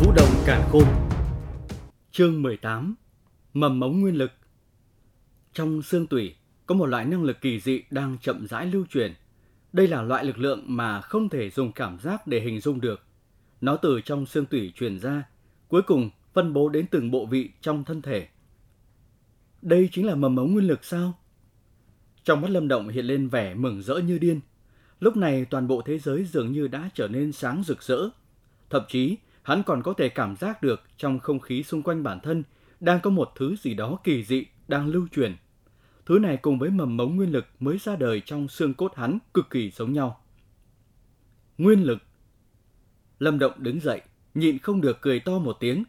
Vũ động cản khôn Chương 18 Mầm mống nguyên lực Trong xương tủy có một loại năng lực kỳ dị đang chậm rãi lưu truyền. Đây là loại lực lượng mà không thể dùng cảm giác để hình dung được. Nó từ trong xương tủy truyền ra, cuối cùng phân bố đến từng bộ vị trong thân thể. Đây chính là mầm mống nguyên lực sao? Trong mắt Lâm Động hiện lên vẻ mừng rỡ như điên. Lúc này toàn bộ thế giới dường như đã trở nên sáng rực rỡ. Thậm chí, hắn còn có thể cảm giác được trong không khí xung quanh bản thân đang có một thứ gì đó kỳ dị đang lưu truyền. Thứ này cùng với mầm mống nguyên lực mới ra đời trong xương cốt hắn cực kỳ giống nhau. Nguyên lực Lâm Động đứng dậy, nhịn không được cười to một tiếng.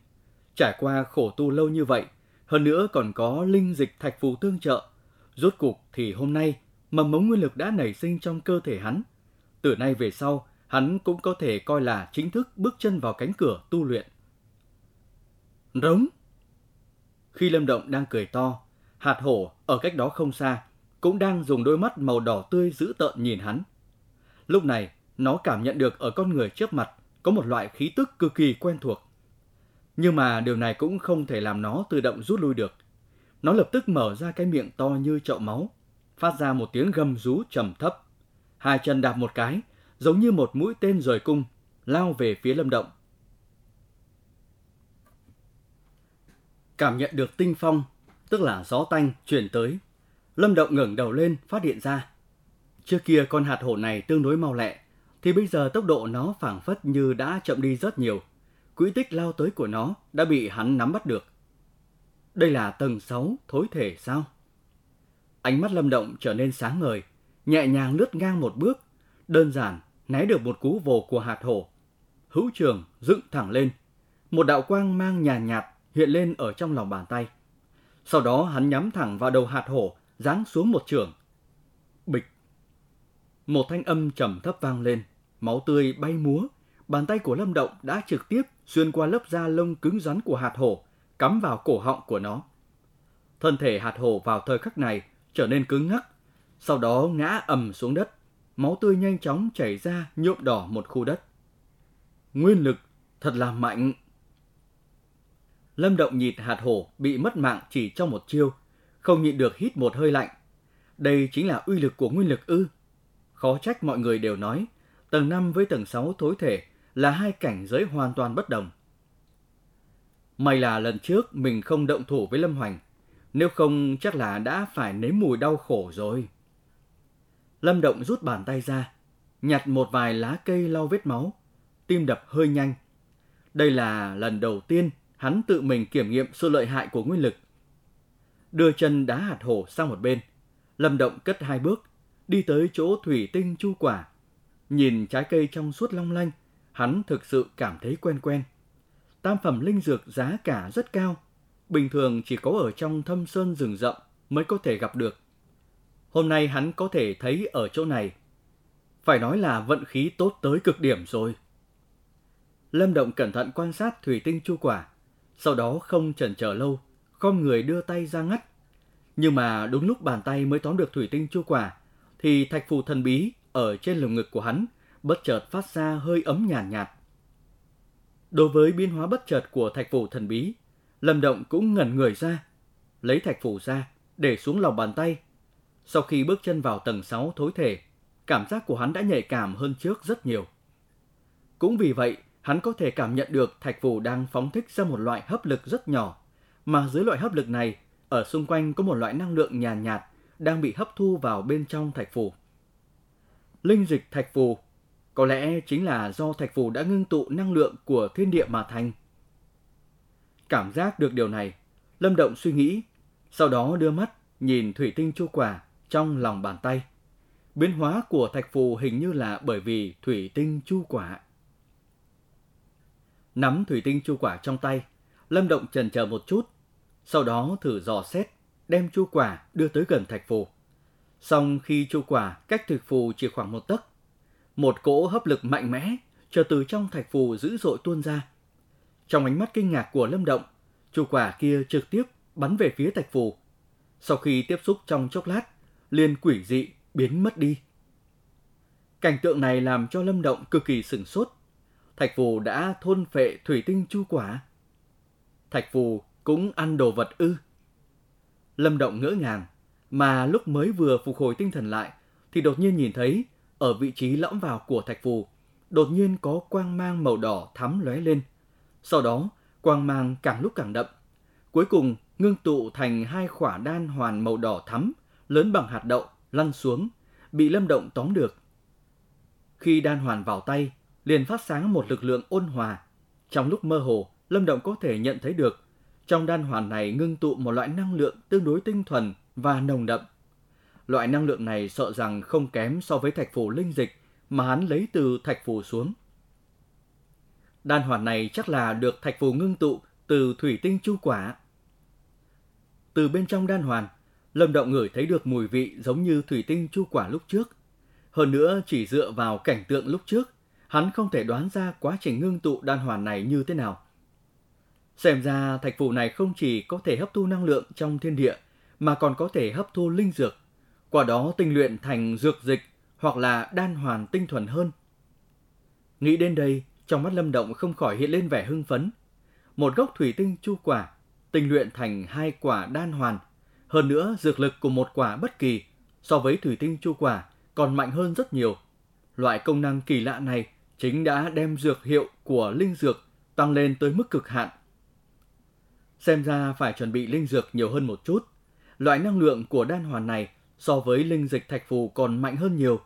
Trải qua khổ tu lâu như vậy, hơn nữa còn có linh dịch thạch phù tương trợ. Rốt cục thì hôm nay, mầm mống nguyên lực đã nảy sinh trong cơ thể hắn. Từ nay về sau, hắn cũng có thể coi là chính thức bước chân vào cánh cửa tu luyện. Rống! Khi Lâm Động đang cười to, hạt hổ ở cách đó không xa cũng đang dùng đôi mắt màu đỏ tươi dữ tợn nhìn hắn. Lúc này, nó cảm nhận được ở con người trước mặt có một loại khí tức cực kỳ quen thuộc. Nhưng mà điều này cũng không thể làm nó tự động rút lui được. Nó lập tức mở ra cái miệng to như chậu máu, phát ra một tiếng gầm rú trầm thấp. Hai chân đạp một cái, giống như một mũi tên rời cung, lao về phía Lâm Động. Cảm nhận được tinh phong, tức là gió tanh chuyển tới. Lâm Động ngẩng đầu lên phát hiện ra. Trước kia con hạt hổ này tương đối mau lẹ, thì bây giờ tốc độ nó phảng phất như đã chậm đi rất nhiều. Quỹ tích lao tới của nó đã bị hắn nắm bắt được. Đây là tầng 6 thối thể sao? Ánh mắt Lâm Động trở nên sáng ngời, nhẹ nhàng lướt ngang một bước, đơn giản né được một cú vồ của hạt hổ. Hữu trường dựng thẳng lên, một đạo quang mang nhàn nhạt, nhạt hiện lên ở trong lòng bàn tay. Sau đó hắn nhắm thẳng vào đầu hạt hổ, giáng xuống một trường. Bịch. Một thanh âm trầm thấp vang lên, máu tươi bay múa, bàn tay của Lâm Động đã trực tiếp xuyên qua lớp da lông cứng rắn của hạt hổ, cắm vào cổ họng của nó. Thân thể hạt hổ vào thời khắc này trở nên cứng ngắc, sau đó ngã ầm xuống đất, máu tươi nhanh chóng chảy ra nhuộm đỏ một khu đất. Nguyên lực thật là mạnh. Lâm Động nhịt hạt hổ bị mất mạng chỉ trong một chiêu, không nhịn được hít một hơi lạnh. Đây chính là uy lực của nguyên lực ư. Khó trách mọi người đều nói, tầng 5 với tầng 6 thối thể là hai cảnh giới hoàn toàn bất đồng. May là lần trước mình không động thủ với Lâm Hoành, nếu không chắc là đã phải nếm mùi đau khổ rồi. Lâm Động rút bàn tay ra, nhặt một vài lá cây lau vết máu, tim đập hơi nhanh. Đây là lần đầu tiên hắn tự mình kiểm nghiệm sự lợi hại của nguyên lực. Đưa chân đá hạt hổ sang một bên, Lâm Động cất hai bước, đi tới chỗ thủy tinh chu quả. Nhìn trái cây trong suốt long lanh, hắn thực sự cảm thấy quen quen. Tam phẩm linh dược giá cả rất cao, bình thường chỉ có ở trong thâm sơn rừng rậm mới có thể gặp được. Hôm nay hắn có thể thấy ở chỗ này. Phải nói là vận khí tốt tới cực điểm rồi. Lâm Động cẩn thận quan sát thủy tinh chu quả, sau đó không chần chờ lâu, con người đưa tay ra ngắt. Nhưng mà đúng lúc bàn tay mới tóm được thủy tinh chu quả, thì thạch phù thần bí ở trên lồng ngực của hắn bất chợt phát ra hơi ấm nhàn nhạt, nhạt. Đối với biến hóa bất chợt của thạch phù thần bí, Lâm Động cũng ngẩn người ra, lấy thạch phù ra, để xuống lòng bàn tay. Sau khi bước chân vào tầng 6 thối thể, cảm giác của hắn đã nhạy cảm hơn trước rất nhiều. Cũng vì vậy, hắn có thể cảm nhận được thạch phù đang phóng thích ra một loại hấp lực rất nhỏ, mà dưới loại hấp lực này, ở xung quanh có một loại năng lượng nhàn nhạt, nhạt đang bị hấp thu vào bên trong thạch phù. Linh dịch thạch phù có lẽ chính là do thạch phù đã ngưng tụ năng lượng của thiên địa mà thành. Cảm giác được điều này, Lâm Động suy nghĩ, sau đó đưa mắt nhìn thủy tinh chu quả trong lòng bàn tay. Biến hóa của thạch phù hình như là bởi vì thủy tinh chu quả. Nắm thủy tinh chu quả trong tay, Lâm Động chần chờ một chút, sau đó thử dò xét, đem chu quả đưa tới gần thạch phù. Xong khi chu quả cách thạch phù chỉ khoảng một tấc, một cỗ hấp lực mạnh mẽ chờ từ trong thạch phù dữ dội tuôn ra. Trong ánh mắt kinh ngạc của Lâm Động, chu quả kia trực tiếp bắn về phía thạch phù. Sau khi tiếp xúc trong chốc lát, liền quỷ dị biến mất đi. Cảnh tượng này làm cho Lâm Động cực kỳ sửng sốt. Thạch Phù đã thôn phệ thủy tinh chu quả. Thạch Phù cũng ăn đồ vật ư. Lâm Động ngỡ ngàng, mà lúc mới vừa phục hồi tinh thần lại, thì đột nhiên nhìn thấy ở vị trí lõm vào của Thạch Phù, đột nhiên có quang mang màu đỏ thắm lóe lên. Sau đó, quang mang càng lúc càng đậm. Cuối cùng, ngưng tụ thành hai khỏa đan hoàn màu đỏ thắm, lớn bằng hạt đậu, lăn xuống, bị Lâm Động tóm được. Khi đan hoàn vào tay, liền phát sáng một lực lượng ôn hòa. Trong lúc mơ hồ, Lâm Động có thể nhận thấy được, trong đan hoàn này ngưng tụ một loại năng lượng tương đối tinh thuần và nồng đậm. Loại năng lượng này sợ rằng không kém so với thạch phù linh dịch mà hắn lấy từ thạch phù xuống. Đan hoàn này chắc là được thạch phù ngưng tụ từ thủy tinh chu quả. Từ bên trong đan hoàn, Lâm Động ngửi thấy được mùi vị giống như thủy tinh chu quả lúc trước. Hơn nữa, chỉ dựa vào cảnh tượng lúc trước, hắn không thể đoán ra quá trình ngưng tụ đan hoàn này như thế nào. Xem ra thạch phù này không chỉ có thể hấp thu năng lượng trong thiên địa, mà còn có thể hấp thu linh dược, qua đó tinh luyện thành dược dịch hoặc là đan hoàn tinh thuần hơn. Nghĩ đến đây, trong mắt Lâm Động không khỏi hiện lên vẻ hưng phấn. Một gốc thủy tinh chu quả, tinh luyện thành hai quả đan hoàn. Hơn nữa, dược lực của một quả bất kỳ so với thủy tinh chu quả còn mạnh hơn rất nhiều. Loại công năng kỳ lạ này chính đã đem dược hiệu của linh dược tăng lên tới mức cực hạn. Xem ra phải chuẩn bị linh dược nhiều hơn một chút. Loại năng lượng của đan hoàn này so với linh dịch thạch phù còn mạnh hơn nhiều.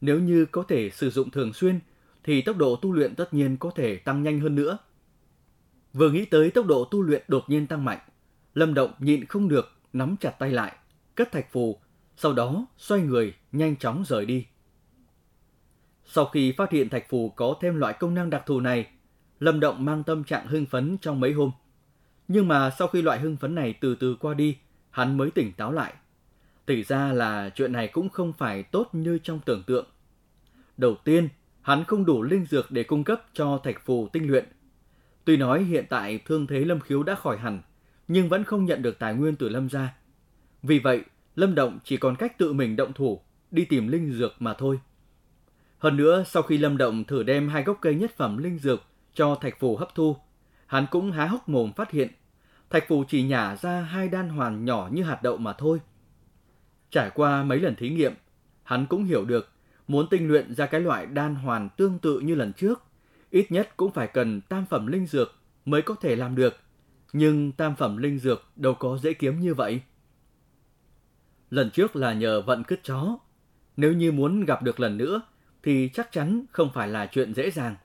Nếu như có thể sử dụng thường xuyên, thì tốc độ tu luyện tất nhiên có thể tăng nhanh hơn nữa. Vừa nghĩ tới tốc độ tu luyện đột nhiên tăng mạnh, Lâm Động nhịn không được, nắm chặt tay lại, cất thạch phù, sau đó xoay người, nhanh chóng rời đi. Sau khi phát hiện thạch phù có thêm loại công năng đặc thù này, Lâm Động mang tâm trạng hưng phấn trong mấy hôm. Nhưng mà sau khi loại hưng phấn này từ từ qua đi, hắn mới tỉnh táo lại. Thì ra là chuyện này cũng không phải tốt như trong tưởng tượng. Đầu tiên, hắn không đủ linh dược để cung cấp cho thạch phù tinh luyện. Tuy nói hiện tại thương thế Lâm Khiếu đã khỏi hẳn, nhưng vẫn không nhận được tài nguyên từ Lâm gia. Vì vậy, Lâm Động chỉ còn cách tự mình động thủ, đi tìm linh dược mà thôi. Hơn nữa, sau khi Lâm Động thử đem hai gốc cây nhất phẩm linh dược cho thạch phù hấp thu, hắn cũng há hốc mồm phát hiện, thạch phù chỉ nhả ra hai đan hoàn nhỏ như hạt đậu mà thôi. Trải qua mấy lần thí nghiệm, hắn cũng hiểu được muốn tinh luyện ra cái loại đan hoàn tương tự như lần trước, ít nhất cũng phải cần tam phẩm linh dược mới có thể làm được. Nhưng tam phẩm linh dược đâu có dễ kiếm như vậy. Lần trước là nhờ vận cứt chó. Nếu như muốn gặp được lần nữa thì chắc chắn không phải là chuyện dễ dàng.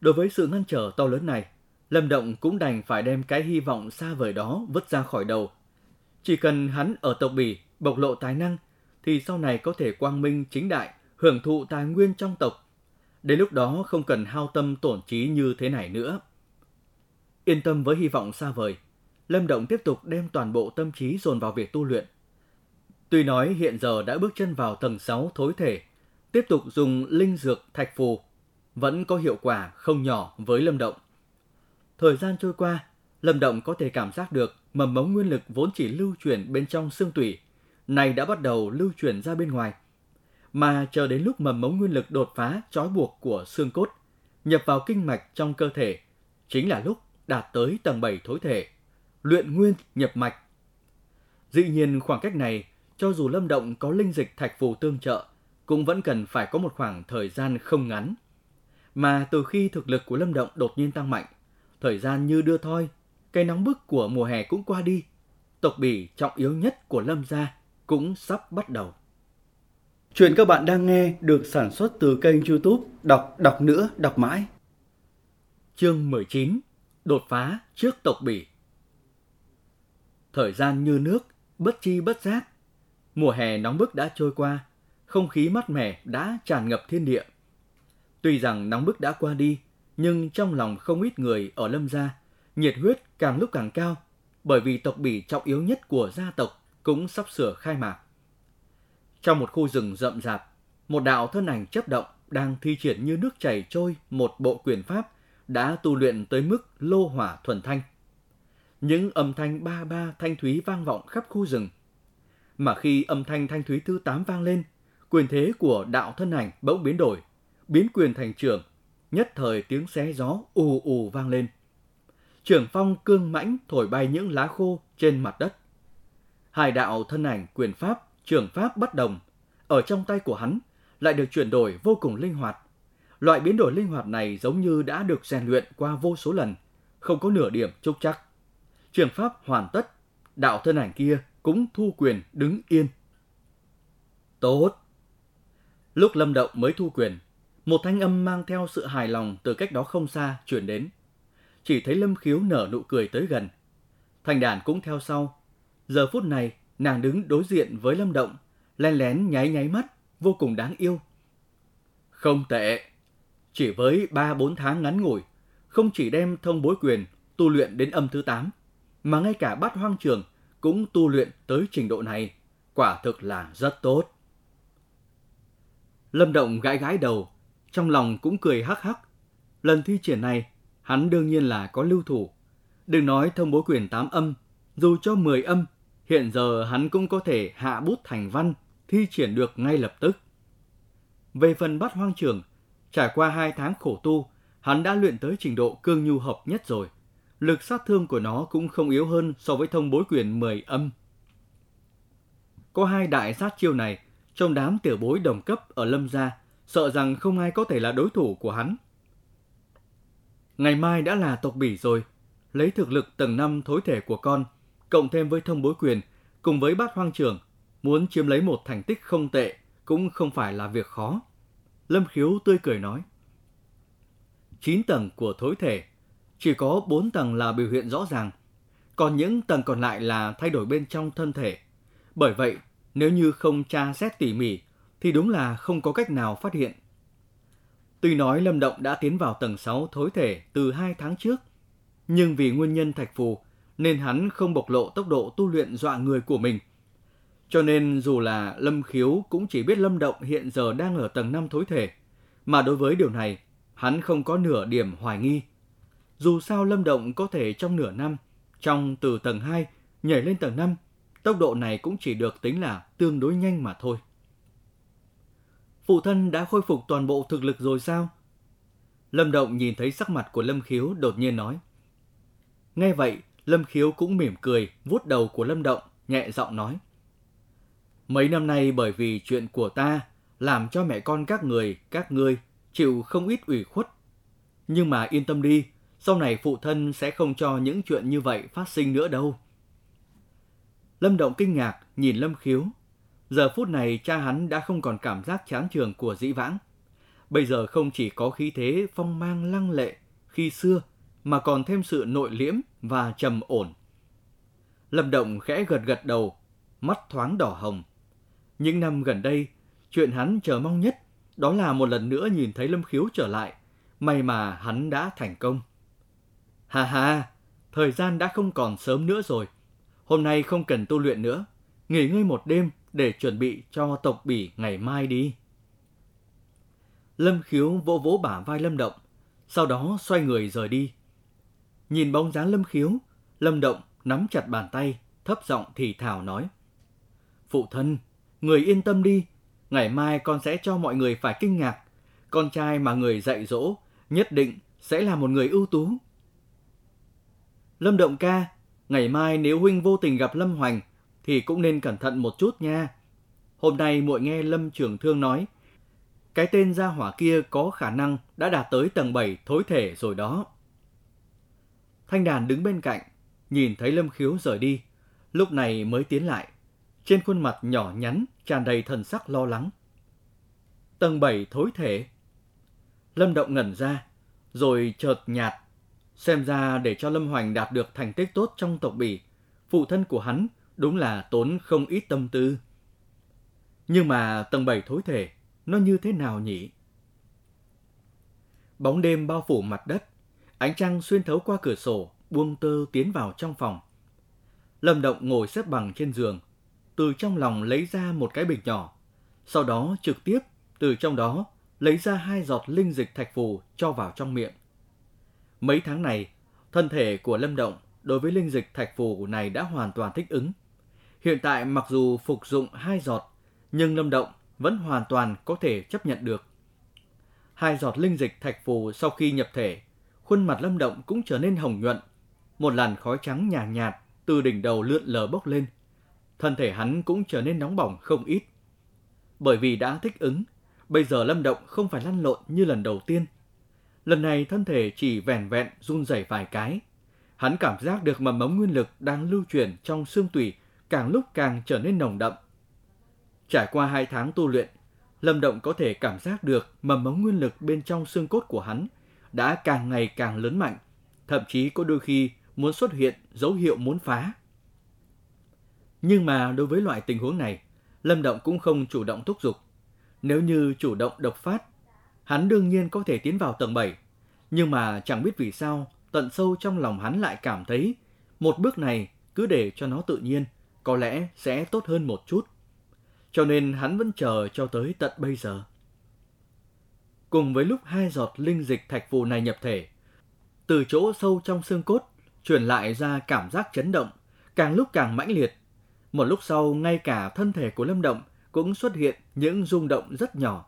Đối với sự ngăn trở to lớn này, Lâm Động cũng đành phải đem cái hy vọng xa vời đó vứt ra khỏi đầu. Chỉ cần hắn ở tộc Bỉ bộc lộ tài năng thì sau này có thể quang minh chính đại hưởng thụ tài nguyên trong tộc. Đến lúc đó không cần hao tâm tổn trí như thế này nữa. Yên tâm với hy vọng xa vời, Lâm Động tiếp tục đem toàn bộ tâm trí dồn vào việc tu luyện. Tuy nói hiện giờ đã bước chân vào tầng 6 thối thể, tiếp tục dùng linh dược thạch phù, vẫn có hiệu quả không nhỏ với Lâm Động. Thời gian trôi qua, Lâm Động có thể cảm giác được mầm mống nguyên lực vốn chỉ lưu chuyển bên trong xương tủy, này đã bắt đầu lưu chuyển ra bên ngoài. Mà chờ đến lúc mầm mống nguyên lực đột phá trói buộc của xương cốt, nhập vào kinh mạch trong cơ thể, chính là lúc đạt tới tầng 7 thối thể, luyện nguyên nhập mạch. Dĩ nhiên khoảng cách này, cho dù Lâm Động có linh dịch thạch phù tương trợ, cũng vẫn cần phải có một khoảng thời gian không ngắn. Mà từ khi thực lực của Lâm Động đột nhiên tăng mạnh, thời gian như đưa thoi, cây nóng bức của mùa hè cũng qua đi, tộc bỉ trọng yếu nhất của Lâm gia cũng sắp bắt đầu. Chuyện các bạn đang nghe được sản xuất từ kênh youtube Đọc Đọc Nữa Đọc Mãi. Chương 19 Đột phá trước tộc bỉ Thời gian như nước, bất chi bất giác. Mùa hè nóng bức đã trôi qua, không khí mát mẻ đã tràn ngập thiên địa. Tuy rằng nóng bức đã qua đi, nhưng trong lòng không ít người ở Lâm Gia, nhiệt huyết càng lúc càng cao, bởi vì tộc bỉ trọng yếu nhất của gia tộc cũng sắp sửa khai mạc. Trong một khu rừng rậm rạp, một đạo thân ảnh chấp động đang thi triển như nước chảy trôi một bộ quyền pháp đã tu luyện tới mức lô hỏa thuần thanh. Những âm thanh ba ba thanh thúy vang vọng khắp khu rừng. Mà khi âm thanh thanh thúy thứ tám vang lên, quyền thế của đạo thân ảnh bỗng biến đổi, biến quyền thành trưởng, nhất thời tiếng xé gió ù ù vang lên. Trưởng phong cương mãnh thổi bay những lá khô trên mặt đất. Hai đạo thân ảnh quyền pháp, trường pháp bất đồng, ở trong tay của hắn lại được chuyển đổi vô cùng linh hoạt. Loại biến đổi linh hoạt này giống như đã được rèn luyện qua vô số lần, không có nửa điểm trúc chắc. Trường pháp hoàn tất, đạo thân ảnh kia cũng thu quyền đứng yên. Tốt! Lúc Lâm Động mới thu quyền, một thanh âm mang theo sự hài lòng từ cách đó không xa chuyển đến. Chỉ thấy Lâm Khiếu nở nụ cười tới gần. Thành đàn cũng theo sau. Giờ phút này, nàng đứng đối diện với Lâm Động, len lén nháy nháy mắt, vô cùng đáng yêu. Không tệ. Chỉ với 3-4 tháng ngắn ngủi, không chỉ đem thông bối quyền tu luyện đến âm thứ 8, mà ngay cả bát hoang trường cũng tu luyện tới trình độ này, quả thực là rất tốt. Lâm Động gãi gãi đầu, trong lòng cũng cười hắc hắc. Lần thi triển này, hắn đương nhiên là có lưu thủ. Đừng nói thông bối quyền 8 âm, dù cho 10 âm, hiện giờ hắn cũng có thể hạ bút thành văn, thi triển được ngay lập tức. Về phần bắt hoang trường, trải qua hai tháng khổ tu, hắn đã luyện tới trình độ cương nhu hợp nhất rồi. Lực sát thương của nó cũng không yếu hơn so với thông bối quyền 10 âm. Có hai đại sát chiêu này, trong đám tiểu bối đồng cấp ở Lâm Gia, sợ rằng không ai có thể là đối thủ của hắn. Ngày mai đã là tộc bỉ rồi, lấy thực lực tầng 5 thối thể của con, cộng thêm với thông bối quyền, cùng với bát hoang trưởng, muốn chiếm lấy một thành tích không tệ cũng không phải là việc khó. Lâm Khiếu tươi cười nói. 9 tầng của thối thể, chỉ có 4 tầng là biểu hiện rõ ràng, còn những tầng còn lại là thay đổi bên trong thân thể. Bởi vậy, nếu như không tra xét tỉ mỉ, thì đúng là không có cách nào phát hiện. Tuy nói Lâm Động đã tiến vào tầng 6 thối thể từ 2 tháng trước, nhưng vì nguyên nhân thạch phù nên hắn không bộc lộ tốc độ tu luyện dọa người của mình. Cho nên dù là Lâm Khiếu cũng chỉ biết Lâm Động hiện giờ đang ở tầng 5 thối thể, mà đối với điều này, hắn không có nửa điểm hoài nghi. Dù sao Lâm Động có thể trong nửa năm, trong từ tầng 2 nhảy lên tầng 5, tốc độ này cũng chỉ được tính là tương đối nhanh mà thôi. Phụ thân đã khôi phục toàn bộ thực lực rồi sao? Lâm Động nhìn thấy sắc mặt của Lâm Khiếu đột nhiên nói. Nghe vậy, Lâm Khiếu cũng mỉm cười, vuốt đầu của Lâm Động, nhẹ giọng nói. Mấy năm nay bởi vì chuyện của ta, làm cho mẹ con các người, các ngươi chịu không ít ủy khuất. Nhưng mà yên tâm đi, sau này phụ thân sẽ không cho những chuyện như vậy phát sinh nữa đâu. Lâm Động kinh ngạc nhìn Lâm Khiếu. Giờ phút này cha hắn đã không còn cảm giác chán trường của dĩ vãng. Bây giờ không chỉ có khí thế phong mang lăng lệ khi xưa, mà còn thêm sự nội liễm và trầm ổn. Lâm Động khẽ gật gật đầu, mắt thoáng đỏ hồng. Những năm gần đây, chuyện hắn chờ mong nhất đó là một lần nữa nhìn thấy Lâm Khiếu trở lại. May mà hắn đã thành công. Hà hà, thời gian đã không còn sớm nữa rồi. Hôm nay không cần tu luyện nữa. Nghỉ ngơi một đêm để chuẩn bị cho tộc bỉ ngày mai đi. Lâm Khiếu vỗ vỗ bả vai Lâm Động, sau đó xoay người rời đi. Nhìn bóng dáng Lâm Khiếu, Lâm Động nắm chặt bàn tay, thấp giọng thì thào nói. Phụ thân, người yên tâm đi, ngày mai con sẽ cho mọi người phải kinh ngạc. Con trai mà người dạy dỗ nhất định sẽ là một người ưu tú. Lâm Động ca, ngày mai nếu huynh vô tình gặp Lâm Hoành thì cũng nên cẩn thận một chút nha. Hôm nay muội nghe Lâm Trường thương nói, cái tên gia hỏa kia có khả năng đã đạt tới tầng 7 thối thể rồi đó. Thanh đàn đứng bên cạnh, nhìn thấy Lâm Khiếu rời đi, lúc này mới tiến lại. Trên khuôn mặt nhỏ nhắn tràn đầy thần sắc lo lắng. Tầng 7 thối thể. Lâm Động ngẩn ra, rồi chợt nhạt. Xem ra để cho Lâm Hoành đạt được thành tích tốt trong tộc bỉ, phụ thân của hắn đúng là tốn không ít tâm tư. Nhưng mà tầng 7 thối thể, nó như thế nào nhỉ? Bóng đêm bao phủ mặt đất, ánh trăng xuyên thấu qua cửa sổ, buông tơ tiến vào trong phòng. Lâm Động ngồi xếp bằng trên giường, từ trong lòng lấy ra một cái bình nhỏ, sau đó trực tiếp từ trong đó lấy ra hai giọt linh dịch thạch phù cho vào trong miệng. Mấy tháng này, thân thể của Lâm Động đối với linh dịch thạch phù này đã hoàn toàn thích ứng. Hiện tại mặc dù phục dụng hai giọt, nhưng Lâm Động vẫn hoàn toàn có thể chấp nhận được. hai giọt linh dịch thạch phù sau khi nhập thể, khuôn mặt Lâm Động cũng trở nên hồng nhuận. Một làn khói trắng nhàn nhạt, nhạt từ đỉnh đầu lượn lờ bốc lên. Thân thể hắn cũng trở nên nóng bỏng không ít. Bởi vì đã thích ứng, bây giờ Lâm Động không phải lăn lộn như lần đầu tiên. Lần này thân thể chỉ vẻn vẹn run rẩy vài cái. Hắn cảm giác được mầm mống nguyên lực đang lưu chuyển trong xương tủy càng lúc càng trở nên nồng đậm. Trải qua hai tháng tu luyện, Lâm Động có thể cảm giác được mầm mống nguyên lực bên trong xương cốt của hắn đã càng ngày càng lớn mạnh, thậm chí có đôi khi muốn xuất hiện dấu hiệu muốn phá. Nhưng mà đối với loại tình huống này, Lâm Động cũng không chủ động thúc giục. Nếu như chủ động độc phát, hắn đương nhiên có thể tiến vào tầng 7. Nhưng mà chẳng biết vì sao, tận sâu trong lòng hắn lại cảm thấy một bước này cứ để cho nó tự nhiên, có lẽ sẽ tốt hơn một chút. Cho nên hắn vẫn chờ cho tới tận bây giờ. Cùng với lúc hai giọt linh dịch thạch phù này nhập thể, từ chỗ sâu trong xương cốt truyền lại ra cảm giác chấn động, càng lúc càng mãnh liệt. Một lúc sau, ngay cả thân thể của Lâm Động cũng xuất hiện những rung động rất nhỏ.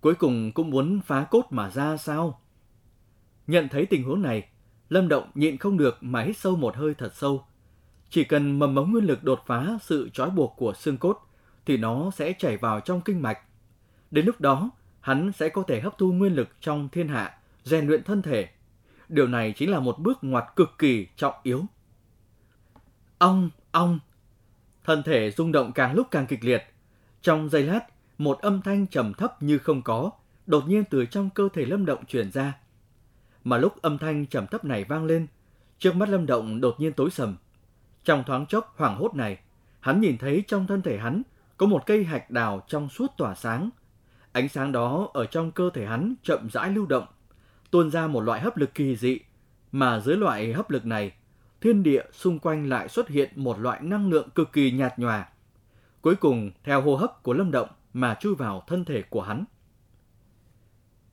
Cuối cùng cũng muốn phá cốt mà ra sao? Nhận thấy tình huống này, Lâm Động nhịn không được mà hít sâu một hơi thật sâu. Chỉ cần mầm mống nguyên lực đột phá sự trói buộc của xương cốt, thì nó sẽ chảy vào trong kinh mạch. Đến lúc đó, hắn sẽ có thể hấp thu nguyên lực trong thiên hạ, rèn luyện thân thể. Điều này chính là một bước ngoặt cực kỳ trọng yếu. Ong, ong. Thân thể rung động càng lúc càng kịch liệt. Trong giây lát, một âm thanh trầm thấp như không có, đột nhiên từ trong cơ thể Lâm Động truyền ra. Mà lúc âm thanh trầm thấp này vang lên, trước mắt Lâm Động đột nhiên tối sầm. Trong thoáng chốc hoảng hốt này, hắn nhìn thấy trong thân thể hắn có một cây hạch đào trong suốt tỏa sáng. Ánh sáng đó ở trong cơ thể hắn chậm rãi lưu động, tuôn ra một loại hấp lực kỳ dị, mà dưới loại hấp lực này, thiên địa xung quanh lại xuất hiện một loại năng lượng cực kỳ nhạt nhòa. Cuối cùng, theo hô hấp của Lâm Động mà chui vào thân thể của hắn.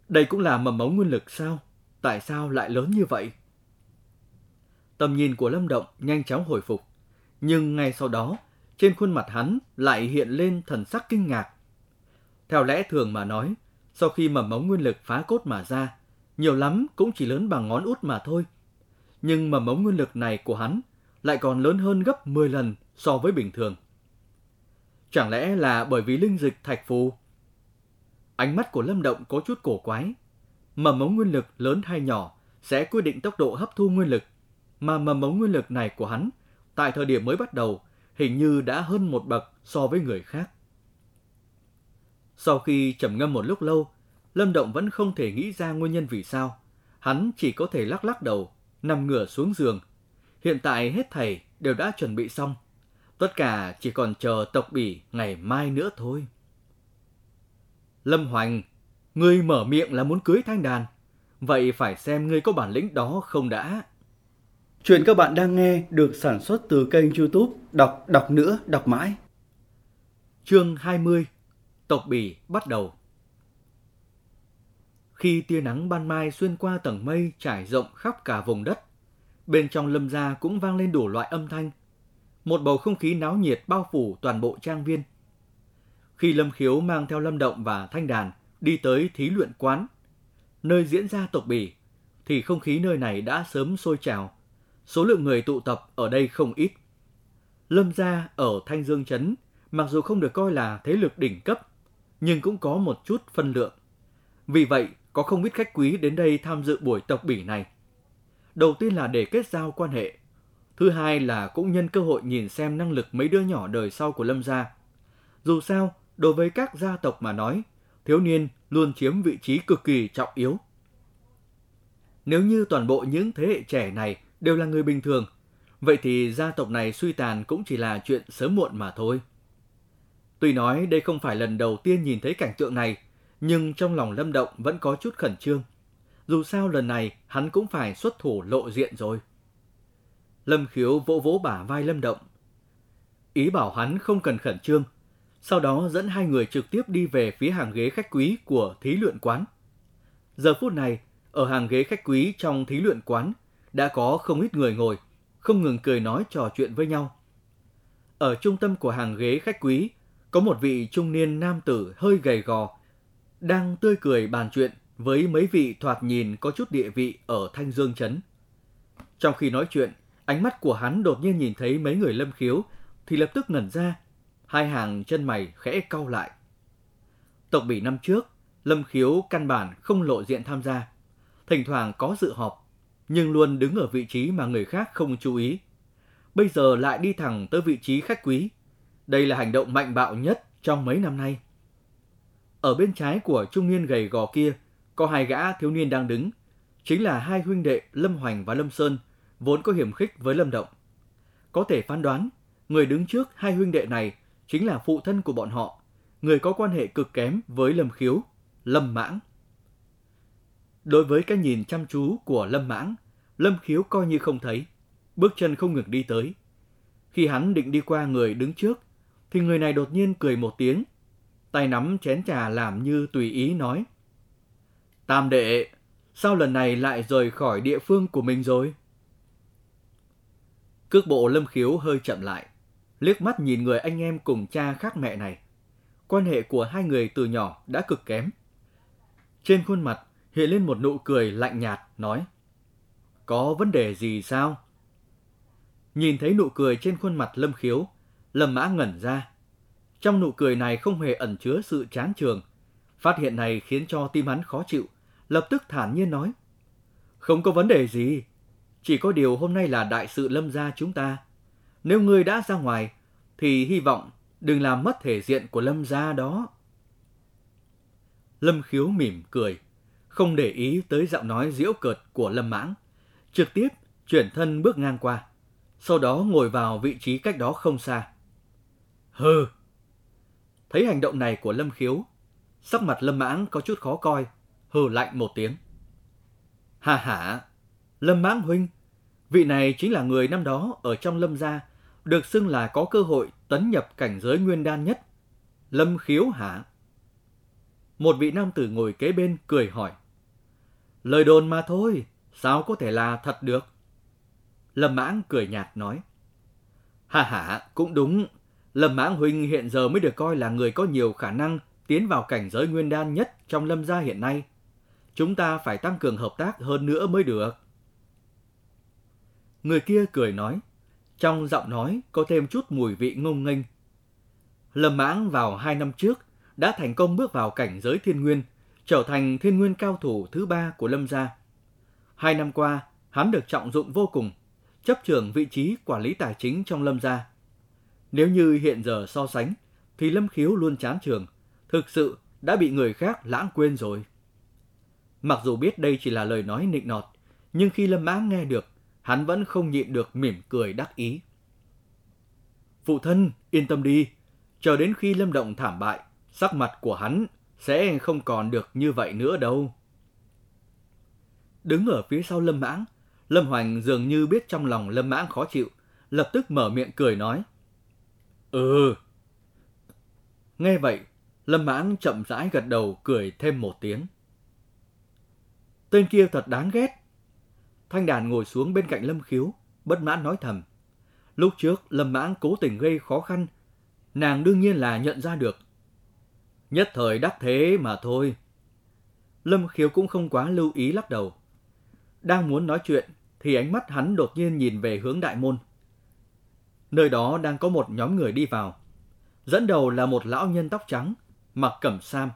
Đây cũng là mầm mống nguyên lực sao? Tại sao lại lớn như vậy? Tầm nhìn của Lâm Động nhanh chóng hồi phục, nhưng ngay sau đó, trên khuôn mặt hắn lại hiện lên thần sắc kinh ngạc. Theo lẽ thường mà nói, sau khi mầm mống nguyên lực phá cốt mà ra, nhiều lắm cũng chỉ lớn bằng ngón út mà thôi. Nhưng mầm mống nguyên lực này của hắn lại còn lớn hơn gấp 10 lần so với bình thường. Chẳng lẽ là bởi vì linh dịch thạch phù? Ánh mắt của Lâm Động có chút cổ quái. Mầm mống nguyên lực lớn hay nhỏ sẽ quyết định tốc độ hấp thu nguyên lực, mà mầm mống nguyên lực này của hắn tại thời điểm mới bắt đầu hình như đã hơn một bậc so với người khác. Sau khi trầm ngâm một lúc lâu, Lâm Động vẫn không thể nghĩ ra nguyên nhân vì sao. Hắn chỉ có thể lắc lắc đầu, nằm ngửa xuống giường. Hiện tại hết thầy đều đã chuẩn bị xong. Tất cả chỉ còn chờ tộc bỉ ngày mai nữa thôi. Lâm Hoành, ngươi mở miệng là muốn cưới thanh đàn. Vậy phải xem ngươi có bản lĩnh đó không đã. Chuyện các bạn đang nghe được sản xuất từ kênh youtube Đọc Đọc Nữa Đọc Mãi. Chương 20 Tộc Bỉ bắt đầu khi tia nắng ban mai xuyên qua tầng mây trải rộng khắp cả vùng đất, bên trong lâm gia cũng vang lên đủ loại âm thanh. Một bầu không khí náo nhiệt bao phủ toàn bộ trang viên. Khi Lâm Khiếu mang theo Lâm Động và Thanh Đàn đi tới thí luyện quán, nơi diễn ra tộc bỉ, thì không khí nơi này đã sớm sôi trào, số lượng người tụ tập ở đây không ít. Lâm gia ở Thanh Dương Trấn, mặc dù không được coi là thế lực đỉnh cấp, nhưng cũng có một chút phân lượng. Vì vậy, có không ít khách quý đến đây tham dự buổi tộc bỉ này. Đầu tiên là để kết giao quan hệ. Thứ hai là cũng nhân cơ hội nhìn xem năng lực mấy đứa nhỏ đời sau của Lâm gia. Dù sao, đối với các gia tộc mà nói, thiếu niên luôn chiếm vị trí cực kỳ trọng yếu. Nếu như toàn bộ những thế hệ trẻ này đều là người bình thường, vậy thì gia tộc này suy tàn cũng chỉ là chuyện sớm muộn mà thôi. Tuy nói đây không phải lần đầu tiên nhìn thấy cảnh tượng này, nhưng trong lòng Lâm Động vẫn có chút khẩn trương. Dù sao lần này hắn cũng phải xuất thủ lộ diện rồi. Lâm Khiếu vỗ vỗ bả vai Lâm Động. Ý bảo hắn không cần khẩn trương, sau đó dẫn hai người trực tiếp đi về phía hàng ghế khách quý của thí luyện quán. Giờ phút này, ở hàng ghế khách quý trong thí luyện quán, đã có không ít người ngồi, không ngừng cười nói trò chuyện với nhau. Ở trung tâm của hàng ghế khách quý, có một vị trung niên nam tử hơi gầy gò, đang tươi cười bàn chuyện với mấy vị thoạt nhìn có chút địa vị ở Thanh Dương Trấn. Trong khi nói chuyện, ánh mắt của hắn đột nhiên nhìn thấy mấy người lâm khiếu thì lập tức ngẩn ra, hai hàng chân mày khẽ cau lại. Tộc bỉ năm trước, lâm khiếu căn bản không lộ diện tham gia, thỉnh thoảng có dự họp, nhưng luôn đứng ở vị trí mà người khác không chú ý. Bây giờ lại đi thẳng tới vị trí khách quý. Đây là hành động mạnh bạo nhất trong mấy năm nay. Ở bên trái của trung niên gầy gò kia, có hai gã thiếu niên đang đứng, chính là hai huynh đệ Lâm Hoành và Lâm Sơn, vốn có hiểm khích với Lâm Động. Có thể phán đoán, người đứng trước hai huynh đệ này chính là phụ thân của bọn họ, người có quan hệ cực kém với Lâm Khiếu, Lâm Mãng. Đối với cái nhìn chăm chú của Lâm Mãng, Lâm Khiếu coi như không thấy, bước chân không ngừng đi tới. Khi hắn định đi qua người đứng trước, thì người này đột nhiên cười một tiếng, tay nắm chén trà làm như tùy ý nói. Tam đệ, sao lần này lại rời khỏi địa phương của mình rồi? Cước bộ lâm khiếu hơi chậm lại, liếc mắt nhìn người anh em cùng cha khác mẹ này. Quan hệ của hai người từ nhỏ đã cực kém. Trên khuôn mặt hiện lên một nụ cười lạnh nhạt, nói Có vấn đề gì sao? Nhìn thấy nụ cười trên khuôn mặt lâm khiếu, lâm mã ngẩn ra. Trong nụ cười này không hề ẩn chứa sự chán trường. Phát hiện này khiến cho tim hắn khó chịu, lập tức thản nhiên nói. Không có vấn đề gì, chỉ có điều hôm nay là đại sự lâm gia chúng ta. Nếu ngươi đã ra ngoài, thì hy vọng đừng làm mất thể diện của lâm gia đó. Lâm khiếu mỉm cười, không để ý tới giọng nói diễu cợt của Lâm Mãng, trực tiếp chuyển thân bước ngang qua, sau đó ngồi vào vị trí cách đó không xa. Hừ! Thấy hành động này của Lâm Khiếu, sắc mặt Lâm Mãng có chút khó coi, hừ lạnh một tiếng. Hà hả, Lâm Mãng huynh, vị này chính là người năm đó ở trong Lâm gia, được xưng là có cơ hội tấn nhập cảnh giới nguyên đan nhất. Lâm Khiếu hả? Một vị nam tử ngồi kế bên cười hỏi. Lời đồn mà thôi, sao có thể là thật được? Lâm Mãng cười nhạt nói. Hà hả, cũng đúng. Lâm Mãng Huynh hiện giờ mới được coi là người có nhiều khả năng tiến vào cảnh giới nguyên đan nhất trong lâm gia hiện nay. Chúng ta phải tăng cường hợp tác hơn nữa mới được. Người kia cười nói, trong giọng nói có thêm chút mùi vị ngông nghênh. Lâm Mãng vào hai năm trước đã thành công bước vào cảnh giới thiên nguyên, trở thành thiên nguyên cao thủ thứ ba của Lâm gia. Hai năm qua, hắn được trọng dụng vô cùng, chấp trưởng vị trí quản lý tài chính trong Lâm gia. Nếu như hiện giờ so sánh, thì Lâm Khiếu luôn chán trường, thực sự đã bị người khác lãng quên rồi. Mặc dù biết đây chỉ là lời nói nịnh nọt, nhưng khi Lâm Mãng nghe được, hắn vẫn không nhịn được mỉm cười đắc ý. Phụ thân, yên tâm đi, chờ đến khi Lâm Động thảm bại, sắc mặt của hắn sẽ không còn được như vậy nữa đâu. Đứng ở phía sau Lâm Mãng, Lâm Hoành dường như biết trong lòng Lâm Mãng khó chịu, lập tức mở miệng cười nói. Ừ. Nghe vậy, Lâm Mãng chậm rãi gật đầu cười thêm một tiếng. Tên kia thật đáng ghét. Thanh đàn ngồi xuống bên cạnh Lâm Khiếu, bất mãn nói thầm. Lúc trước Lâm Mãng cố tình gây khó khăn, nàng đương nhiên là nhận ra được. Nhất thời đắc thế mà thôi. Lâm Khiếu cũng không quá lưu ý lắc đầu. Đang muốn nói chuyện thì ánh mắt hắn đột nhiên nhìn về hướng đại môn. Nơi đó đang có một nhóm người đi vào. Dẫn đầu là một lão nhân tóc trắng, mặc cẩm sam,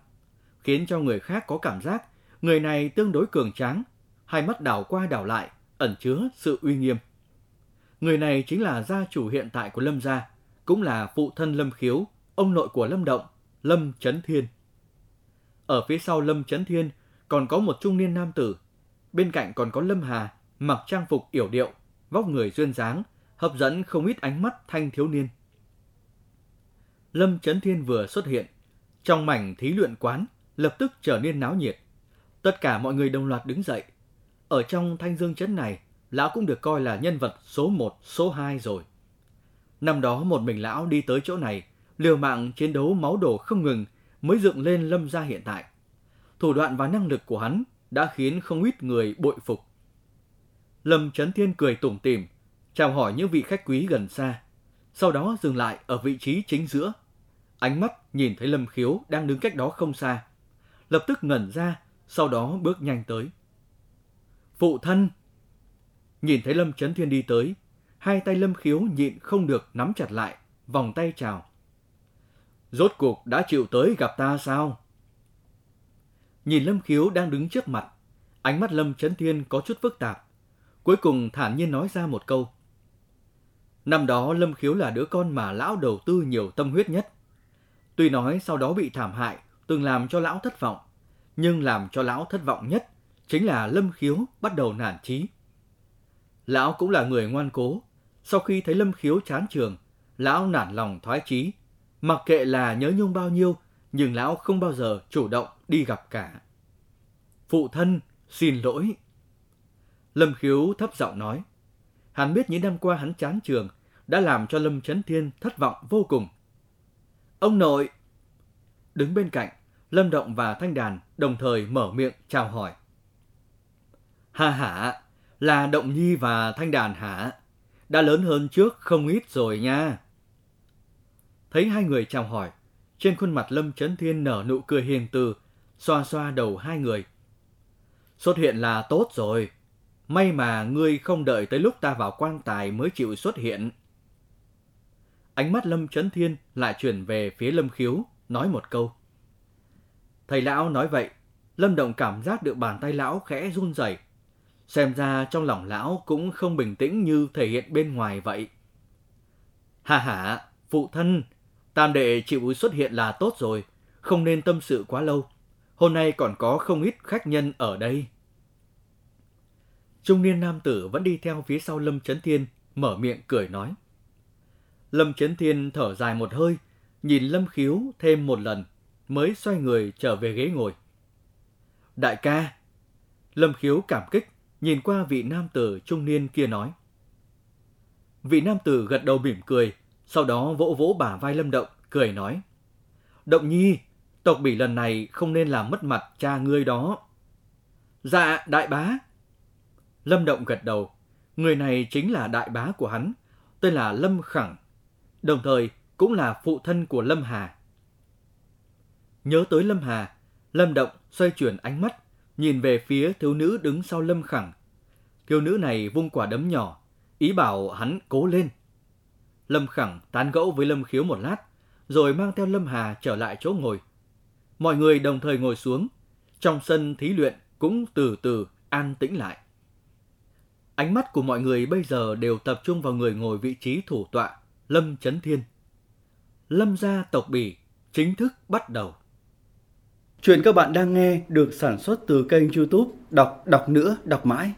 khiến cho người khác có cảm giác người này tương đối cường tráng, hai mắt đảo qua đảo lại, ẩn chứa sự uy nghiêm. Người này chính là gia chủ hiện tại của Lâm gia, cũng là phụ thân Lâm Khiếu, ông nội của Lâm Động, Lâm Chấn Thiên. Ở phía sau Lâm Chấn Thiên còn có một trung niên nam tử, bên cạnh còn có Lâm Hà, mặc trang phục yểu điệu, vóc người duyên dáng, hấp dẫn không ít ánh mắt thanh thiếu niên. Lâm Chấn Thiên vừa xuất hiện, trong mảnh thí luyện quán lập tức trở nên náo nhiệt. Tất cả mọi người đồng loạt đứng dậy. Ở trong thanh dương chấn này, lão cũng được coi là nhân vật số 1, số 2 rồi. Năm đó một mình lão đi tới chỗ này, liều mạng chiến đấu máu đổ không ngừng mới dựng lên lâm gia hiện tại. Thủ đoạn và năng lực của hắn đã khiến không ít người bội phục. Lâm Chấn Thiên cười tủm tỉm, chào hỏi những vị khách quý gần xa, sau đó dừng lại ở vị trí chính giữa. Ánh mắt nhìn thấy Lâm Khiếu đang đứng cách đó không xa. lập tức ngẩn ra, sau đó bước nhanh tới. Phụ thân! Nhìn thấy Lâm Trấn Thiên đi tới, hai tay Lâm Khiếu nhịn không được nắm chặt lại, vòng tay chào. Rốt cuộc đã chịu tới gặp ta sao? Nhìn Lâm Khiếu đang đứng trước mặt, ánh mắt Lâm Trấn Thiên có chút phức tạp. Cuối cùng thản nhiên nói ra một câu. Năm đó Lâm Khiếu là đứa con mà lão đầu tư nhiều tâm huyết nhất. Tuy nói sau đó bị thảm hại, từng làm cho lão thất vọng, nhưng làm cho lão thất vọng nhất chính là Lâm Khiếu bắt đầu nản chí. Lão cũng là người ngoan cố, sau khi thấy Lâm Khiếu chán trường, lão nản lòng thoái chí, mặc kệ là nhớ nhung bao nhiêu, nhưng lão không bao giờ chủ động đi gặp cả. Phụ thân, xin lỗi. Lâm Khiếu thấp giọng nói. Hắn biết những năm qua hắn chán trường đã làm cho Lâm Trấn Thiên thất vọng vô cùng. Ông nội! Đứng bên cạnh, Lâm Động và Thanh Đàn đồng thời mở miệng chào hỏi. Ha hả, là Động Nhi và Thanh Đàn hả? Đã lớn hơn trước không ít rồi nha. Thấy hai người chào hỏi, trên khuôn mặt Lâm Trấn Thiên nở nụ cười hiền từ, xoa xoa đầu hai người. Xuất hiện là tốt rồi. May mà ngươi không đợi tới lúc ta vào quan tài mới chịu xuất hiện. Ánh mắt Lâm Trấn Thiên lại chuyển về phía Lâm Khiếu, nói một câu. Thầy lão nói vậy, Lâm Động cảm giác được bàn tay lão khẽ run rẩy. Xem ra trong lòng lão cũng không bình tĩnh như thể hiện bên ngoài vậy. Hà hà, phụ thân, tam đệ chịu xuất hiện là tốt rồi, không nên tâm sự quá lâu. Hôm nay còn có không ít khách nhân ở đây. Trung niên nam tử vẫn đi theo phía sau Lâm Trấn Thiên, mở miệng cười nói. Lâm Trấn Thiên thở dài một hơi, nhìn Lâm Khiếu thêm một lần, mới xoay người trở về ghế ngồi. Đại ca! Lâm Khiếu cảm kích, nhìn qua vị nam tử trung niên kia nói. Vị nam tử gật đầu mỉm cười, sau đó vỗ vỗ bả vai Lâm Động, cười nói. Động nhi, tộc bỉ lần này không nên làm mất mặt cha ngươi đó. Dạ, đại bá. Lâm Động gật đầu, người này chính là đại bá của hắn, tên là Lâm Khẳng, đồng thời cũng là phụ thân của Lâm Hà. Nhớ tới Lâm Hà, Lâm Động xoay chuyển ánh mắt, nhìn về phía thiếu nữ đứng sau Lâm Khẳng. Thiếu nữ này vung quả đấm nhỏ, ý bảo hắn cố lên. Lâm Khẳng tán gẫu với Lâm Khiếu một lát, rồi mang theo Lâm Hà trở lại chỗ ngồi. Mọi người đồng thời ngồi xuống, trong sân thí luyện cũng từ từ an tĩnh lại. Ánh mắt của mọi người bây giờ đều tập trung vào người ngồi vị trí thủ tọa, Lâm Chấn Thiên. Lâm gia tộc Bỉ chính thức bắt đầu. Chuyện các bạn đang nghe được sản xuất từ kênh youtube Đọc Đọc Nữa Đọc Mãi